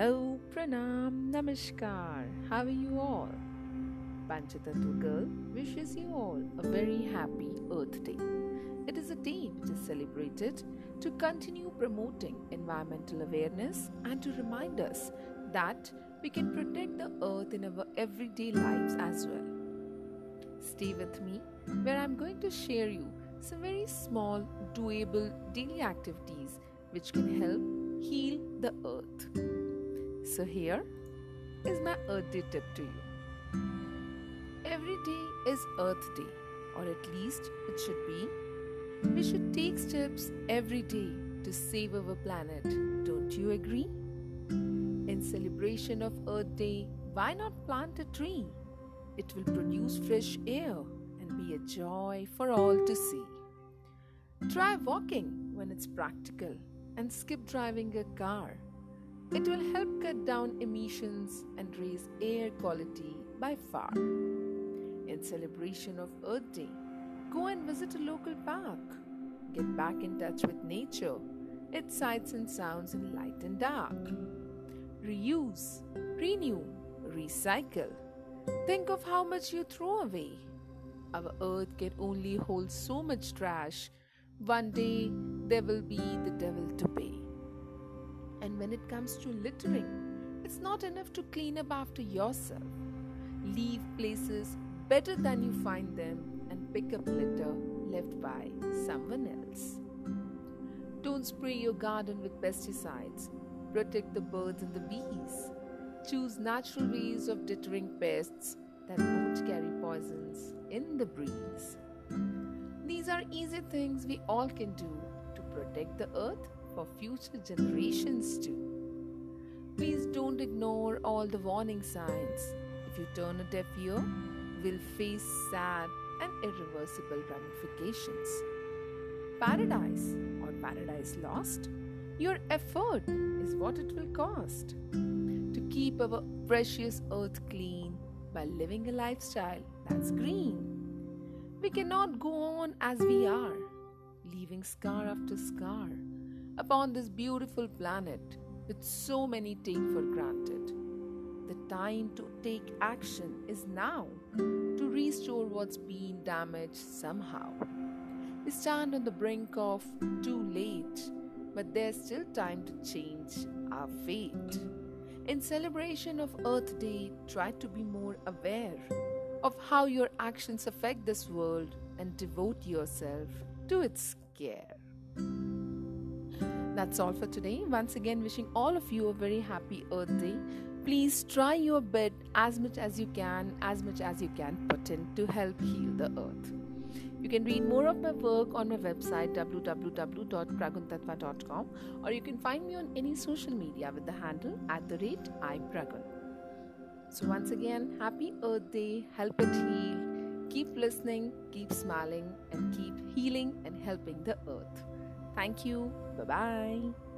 Hello, Pranam, Namaskar. How are you all? Panchatattva Girl wishes you all a very happy Earth Day. It is a day which is celebrated to continue promoting environmental awareness and to remind us that we can protect the earth in our everyday lives as well. Stay with me where I'm going to share you some very small, doable daily activities which can help heal the earth. So, here is my Earth Day tip to you. Every day is Earth Day, or at least it should be. We should take steps every day to save our planet. Don't you agree? In celebration of Earth Day, why not plant a tree? It will produce fresh air and be a joy for all to see. Try walking when it's practical and skip driving a car. It will help cut down emissions and raise air quality by far. In celebration of Earth Day, go and visit a local park. Get back in touch with nature, its sights and sounds in light and dark. Reuse, renew, recycle. Think of how much you throw away. Our earth can only hold so much trash. One day there will be the devil to pay. And when it comes to littering, it's not enough to clean up after yourself. Leave places better than you find them and pick up litter left by someone else. Don't spray your garden with pesticides. Protect the birds and the bees. Choose natural ways of deterring pests that won't carry poisons in the breeze. These are easy things we all can do to protect the earth for future generations too. Please don't ignore all the warning signs. If you turn a deaf ear, we'll face sad and irreversible ramifications. Paradise or paradise lost? Your effort is what it will cost. To keep our precious earth clean by living a lifestyle that's green. We cannot go on as we are, leaving scar after scar upon this beautiful planet with so many taken for granted. The time to take action is now to restore what's been damaged somehow. We stand on the brink of too late, but there's still time to change our fate. In celebration of Earth Day, try to be more aware of how your actions affect this world and devote yourself to its care. That's all for today. Once again, wishing all of you a very happy Earth Day. Please try your bit as much as you can, as much as you can put in to help heal the earth. You can read more of my work on my website www.praguntatva.com or you can find me on any social media with the handle at the rate iPragun. So once again, happy Earth Day, help it heal. Keep listening, keep smiling, and keep healing and helping the earth. Thank you. Bye bye.